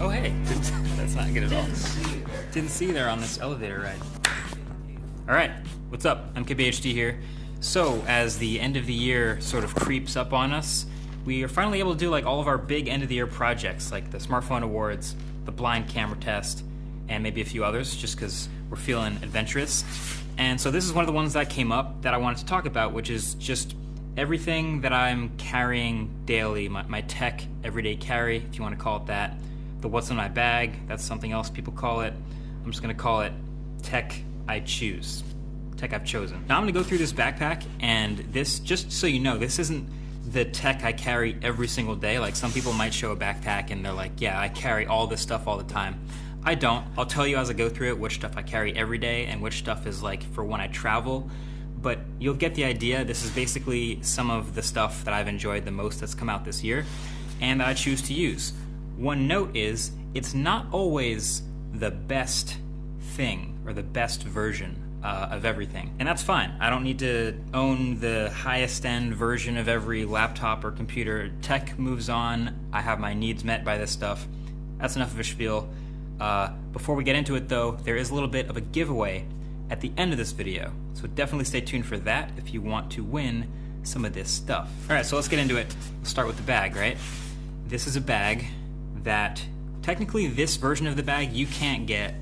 Oh hey, that's not good at all. Didn't see you there on this elevator ride. All right, what's up? I'm MKBHD here. So, as the end of the year sort of creeps up on us, we are finally able to do like all of our big end of the year projects, like the smartphone awards, the blind camera test, and maybe a few others, just because we're feeling adventurous. And so, this is one of the ones that came up that I wanted to talk about, which is just everything that I'm carrying daily, my, my tech everyday carry, if you want to call it that the what's in my bag. That's something else people call it. I'm just going to call it tech I choose. Tech I've chosen. Now I'm going to go through this backpack, and this, just so you know, this isn't the tech I carry every single day. Like some people might show a backpack and they're like, yeah, I carry all this stuff all the time. I don't. I'll tell you as I go through it which stuff I carry every day and which stuff is like for when I travel. But you'll get the idea. This is basically some of the stuff that I've enjoyed the most that's come out this year and that I choose to use. One note is it's not always the best thing or the best version uh, of everything. And that's fine. I don't need to own the highest end version of every laptop or computer. Tech moves on. I have my needs met by this stuff. That's enough of a spiel. Uh, before we get into it, though, there is a little bit of a giveaway at the end of this video. So definitely stay tuned for that if you want to win some of this stuff. All right, so let's get into it. We'll start with the bag, right? This is a bag that technically this version of the bag you can't get.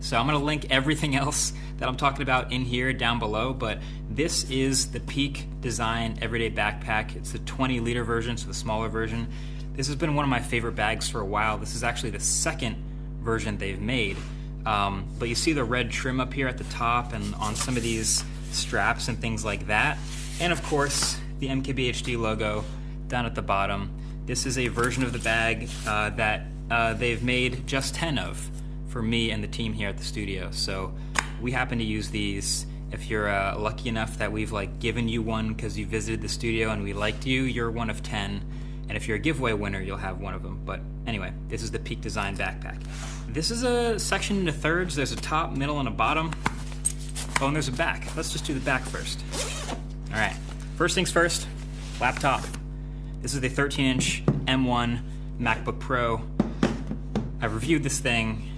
So I'm going to link everything else that I'm talking about in here down below, but this is the Peak Design Everyday Backpack. It's the 20 liter version, so the smaller version. This has been one of my favorite bags for a while. This is actually the second version they've made. Um, but you see the red trim up here at the top and on some of these straps and things like that. And of course, the MKBHD logo down at the bottom. This is a version of the bag uh, that uh, they've made just 10 of for me and the team here at the studio. So we happen to use these. If you're uh, lucky enough that we've like given you one because you visited the studio and we liked you, you're one of 10. And if you're a giveaway winner, you'll have one of them. But anyway, this is the Peak Design backpack. This is a section into thirds. There's a top, middle, and a bottom. Oh, and there's a back. Let's just do the back first. All right. First things first, laptop. This is the 13 inch M1 MacBook Pro. I've reviewed this thing.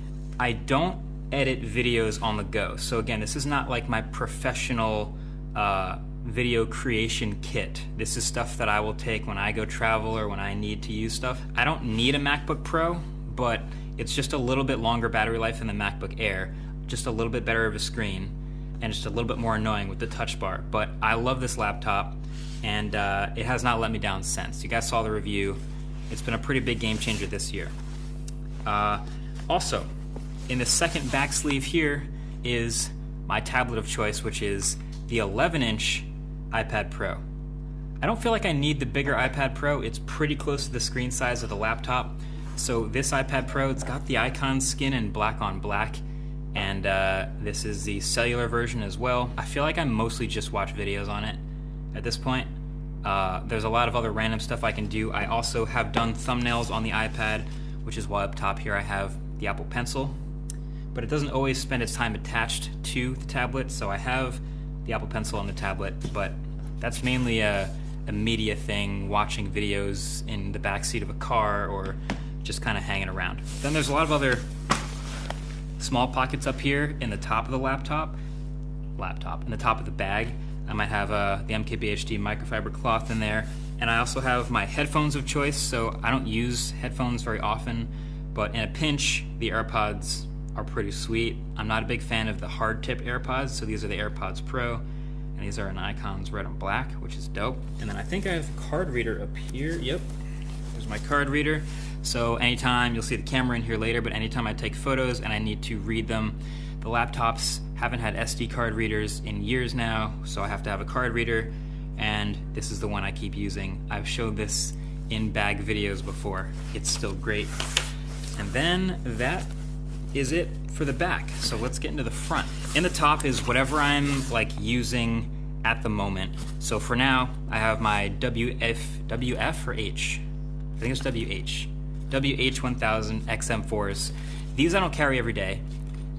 I don't edit videos on the go. So, again, this is not like my professional uh, video creation kit. This is stuff that I will take when I go travel or when I need to use stuff. I don't need a MacBook Pro, but it's just a little bit longer battery life than the MacBook Air, just a little bit better of a screen, and just a little bit more annoying with the touch bar. But I love this laptop and uh, it has not let me down since. You guys saw the review. It's been a pretty big game changer this year. Uh, also, in the second back sleeve here is my tablet of choice, which is the 11 inch iPad Pro. I don't feel like I need the bigger iPad Pro. It's pretty close to the screen size of the laptop. So this iPad Pro, it's got the icon skin in black on black, and uh, this is the cellular version as well. I feel like I mostly just watch videos on it at this point. Uh, there's a lot of other random stuff I can do. I also have done thumbnails on the iPad, which is why up top here I have the Apple Pencil. But it doesn't always spend its time attached to the tablet, so I have the Apple Pencil on the tablet, but that's mainly a, a media thing, watching videos in the backseat of a car or just kind of hanging around. Then there's a lot of other small pockets up here in the top of the laptop, laptop, in the top of the bag I might have uh, the MKBHD microfiber cloth in there. And I also have my headphones of choice, so I don't use headphones very often, but in a pinch, the AirPods are pretty sweet. I'm not a big fan of the hard tip AirPods, so these are the AirPods Pro, and these are an Icons red and black, which is dope. And then I think I have card reader up here. Yep, there's my card reader. So anytime, you'll see the camera in here later, but anytime I take photos and I need to read them, the laptops haven't had SD card readers in years now, so I have to have a card reader, and this is the one I keep using. I've showed this in bag videos before. It's still great. And then that is it for the back. So let's get into the front. In the top is whatever I'm like using at the moment. So for now, I have my WF, WF or H? I think it's WH. WH1000 XM4s. These I don't carry every day.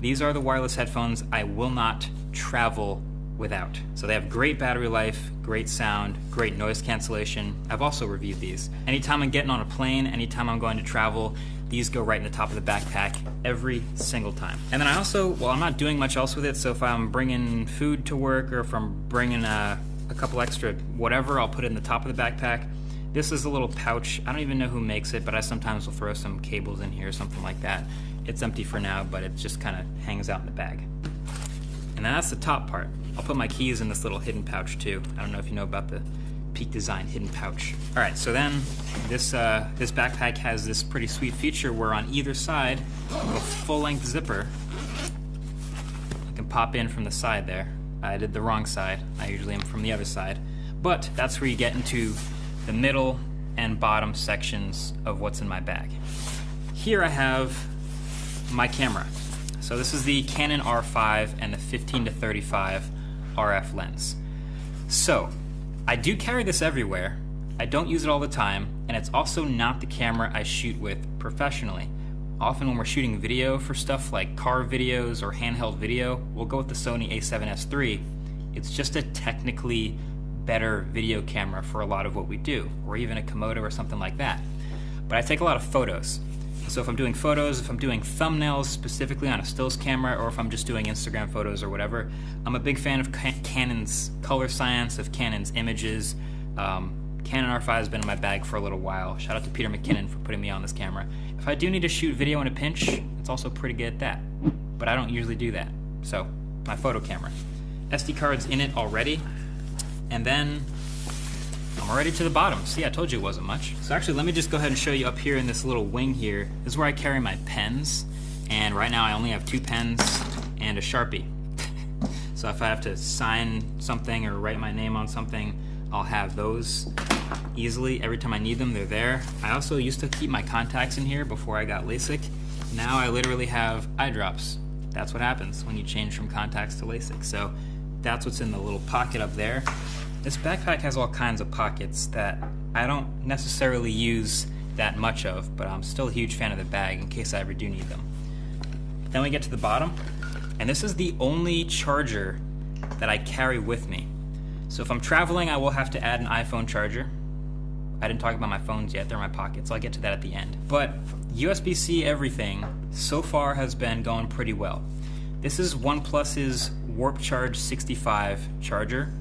These are the wireless headphones I will not travel without. So they have great battery life, great sound, great noise cancellation. I've also reviewed these. Anytime I'm getting on a plane, anytime I'm going to travel, these go right in the top of the backpack every single time. And then I also, well, I'm not doing much else with it, so if I'm bringing food to work or if I'm bringing a, a couple extra whatever, I'll put it in the top of the backpack. This is a little pouch. I don't even know who makes it, but I sometimes will throw some cables in here, or something like that. It's empty for now, but it just kind of hangs out in the bag. And that's the top part. I'll put my keys in this little hidden pouch too. I don't know if you know about the Peak Design hidden pouch. All right, so then this uh, this backpack has this pretty sweet feature where on either side, a full-length zipper. I can pop in from the side there. I did the wrong side. I usually am from the other side, but that's where you get into the middle and bottom sections of what's in my bag. Here I have my camera. So this is the Canon R5 and the 15 to 35 RF lens. So I do carry this everywhere. I don't use it all the time, and it's also not the camera I shoot with professionally. Often, when we're shooting video for stuff like car videos or handheld video, we'll go with the Sony a7S III. It's just a technically better video camera for a lot of what we do, or even a Komodo or something like that. But I take a lot of photos. So if I'm doing photos, if I'm doing thumbnails specifically on a stills camera, or if I'm just doing Instagram photos or whatever, I'm a big fan of Canon's color science, of Canon's images. Um, Canon R5 has been in my bag for a little while. Shout out to Peter McKinnon for putting me on this camera. If I do need to shoot video in a pinch, it's also pretty good at that. But I don't usually do that. So, my photo camera. SD card's in it already. And then I'm already to the bottom. See, I told you it wasn't much. So actually, let me just go ahead and show you up here in this little wing here. This is where I carry my pens. And right now I only have two pens and a Sharpie. so if I have to sign something or write my name on something, I'll have those easily. Every time I need them, they're there. I also used to keep my contacts in here before I got LASIK. Now I literally have eye drops. That's what happens when you change from contacts to LASIK. So that's what's in the little pocket up there. This backpack has all kinds of pockets that I don't necessarily use that much of, but I'm still a huge fan of the bag in case I ever do need them. Then we get to the bottom, and this is the only charger that I carry with me. So if I'm traveling, I will have to add an iPhone charger. I didn't talk about my phones yet, they're in my pocket, so I'll get to that at the end. But USB C everything so far has been going pretty well. This is OnePlus's Warp Charge 65 charger.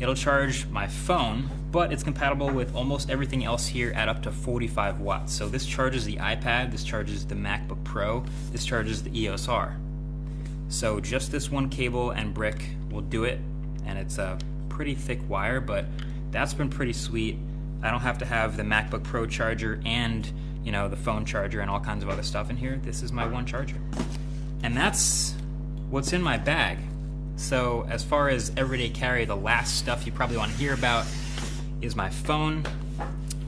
It'll charge my phone, but it's compatible with almost everything else here at up to 45 watts. So this charges the iPad, this charges the MacBook Pro, this charges the EOS R. So just this one cable and brick will do it, and it's a pretty thick wire, but that's been pretty sweet. I don't have to have the MacBook Pro charger and you know the phone charger and all kinds of other stuff in here. This is my one charger. And that's what's in my bag. So, as far as everyday carry, the last stuff you probably want to hear about is my phone.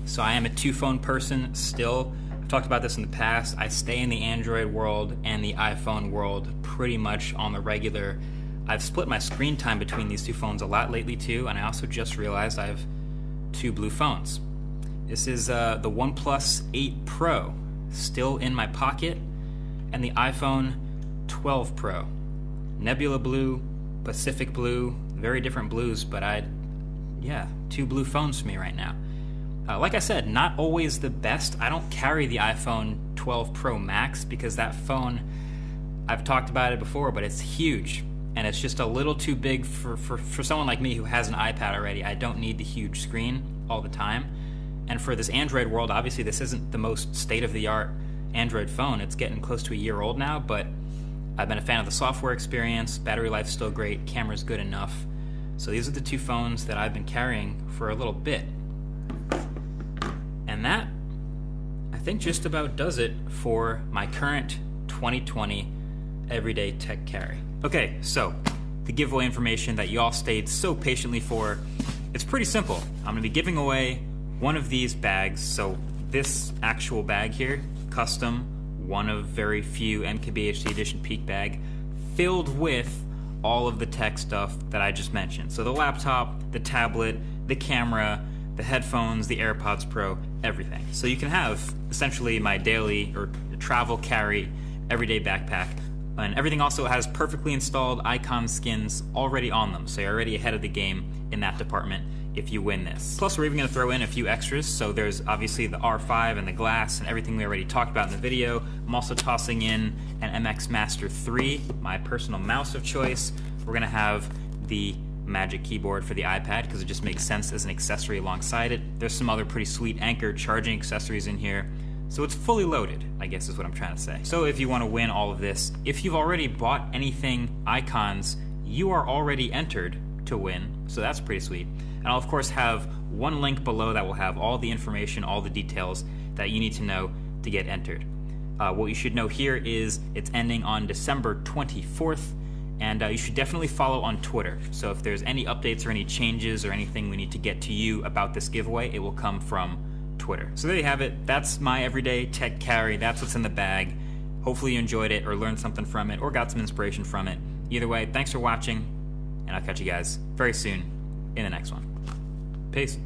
So, I am a two phone person still. I've talked about this in the past. I stay in the Android world and the iPhone world pretty much on the regular. I've split my screen time between these two phones a lot lately, too, and I also just realized I have two blue phones. This is uh, the OnePlus 8 Pro, still in my pocket, and the iPhone 12 Pro. Nebula Blue, Pacific blue, very different blues, but I, yeah, two blue phones for me right now. Uh, like I said, not always the best. I don't carry the iPhone 12 Pro Max because that phone, I've talked about it before, but it's huge. And it's just a little too big for, for, for someone like me who has an iPad already. I don't need the huge screen all the time. And for this Android world, obviously, this isn't the most state of the art Android phone. It's getting close to a year old now, but I've been a fan of the software experience, battery life's still great, camera's good enough. So these are the two phones that I've been carrying for a little bit. And that, I think, just about does it for my current 2020 everyday tech carry. Okay, so the giveaway information that you all stayed so patiently for, it's pretty simple. I'm gonna be giving away one of these bags. So this actual bag here, custom one of very few MKBHD Edition Peak Bag filled with all of the tech stuff that I just mentioned. So the laptop, the tablet, the camera, the headphones, the AirPods Pro, everything. So you can have essentially my daily or travel carry everyday backpack And everything also has perfectly installed icon skins already on them, so you're already ahead of the game in that department if you win this. Plus, we're even to throw in a few extras, so there's obviously the R5 and the glass and everything we already talked about in the video. I'm also tossing in an MX Master 3, my personal mouse of choice. We're to have the Magic Keyboard for the iPad because it just makes sense as an accessory alongside it. There's some other pretty sweet Anker charging accessories in here. So it's fully loaded, I guess is what I'm trying to say. So if you want to win all of this, if you've already bought anything icons, you are already entered to win. So that's pretty sweet. And I'll of course have one link below that will have all the information, all the details that you need to know to get entered. Uh, what you should know here is it's ending on December 24th, and uh, you should definitely follow on Twitter. So if there's any updates or any changes or anything we need to get to you about this giveaway, it will come from Twitter. So there you have it. That's my everyday tech carry. That's what's in the bag. Hopefully you enjoyed it or learned something from it or got some inspiration from it. Either way, thanks for watching, and I'll catch you guys very soon in the next one. Peace.